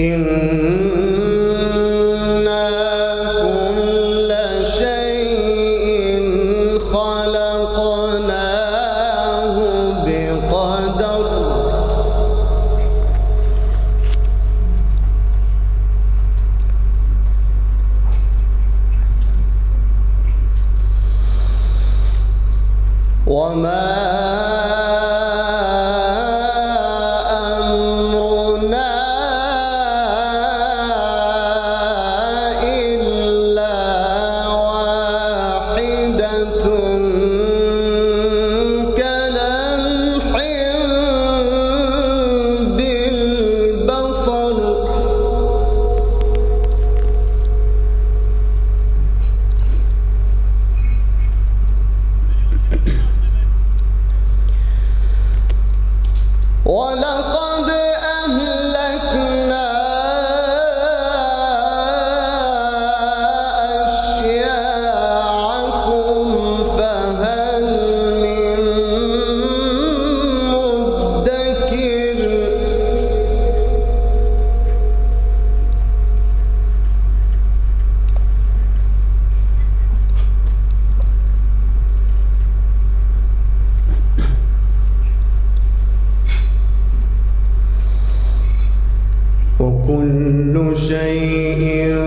إن 我能放得。كل شيء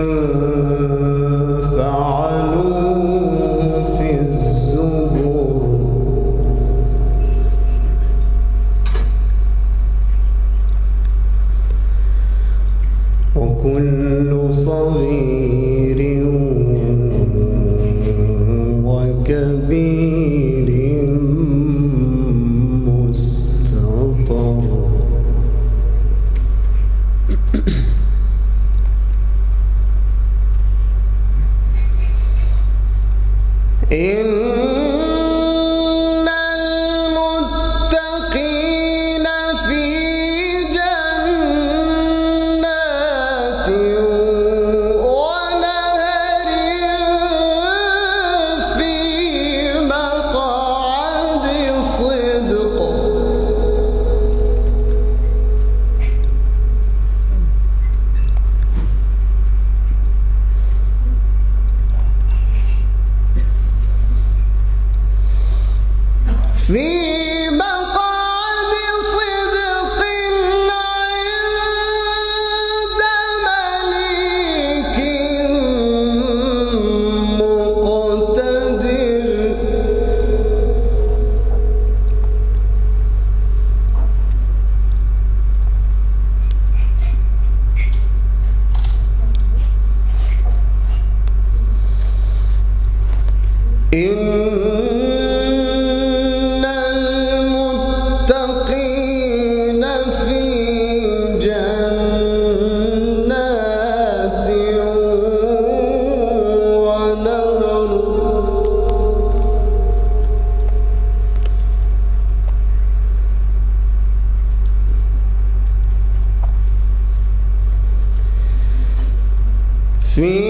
Sweet.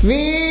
We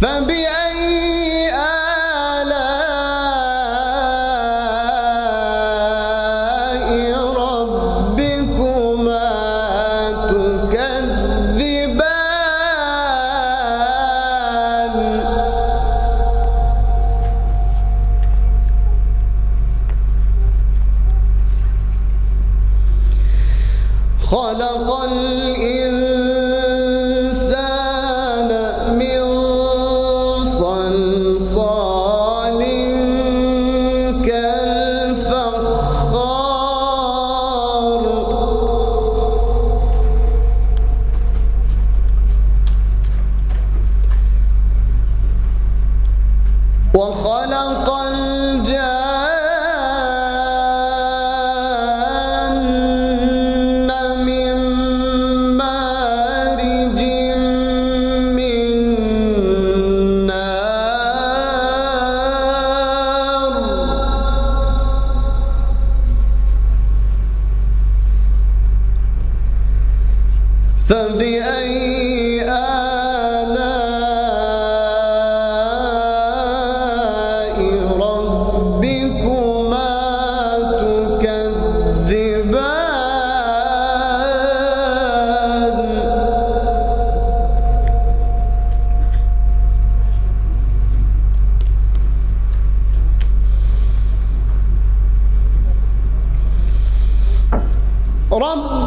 فبأي رب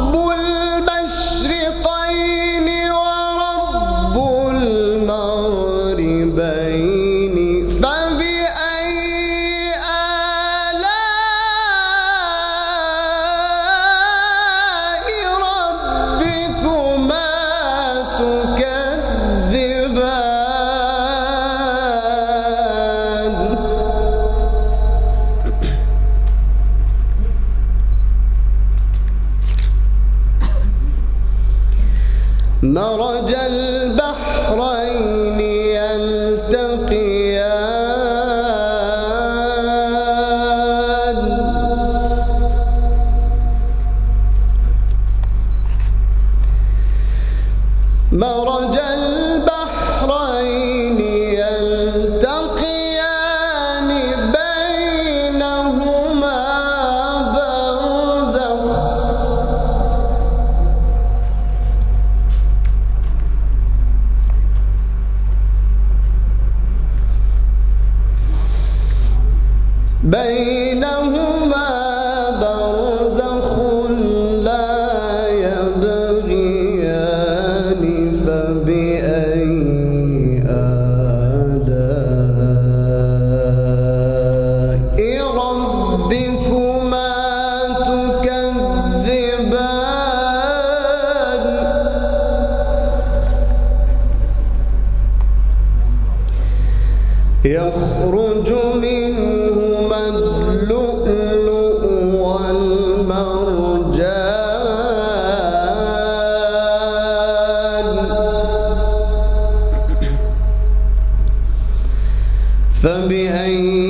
فبأي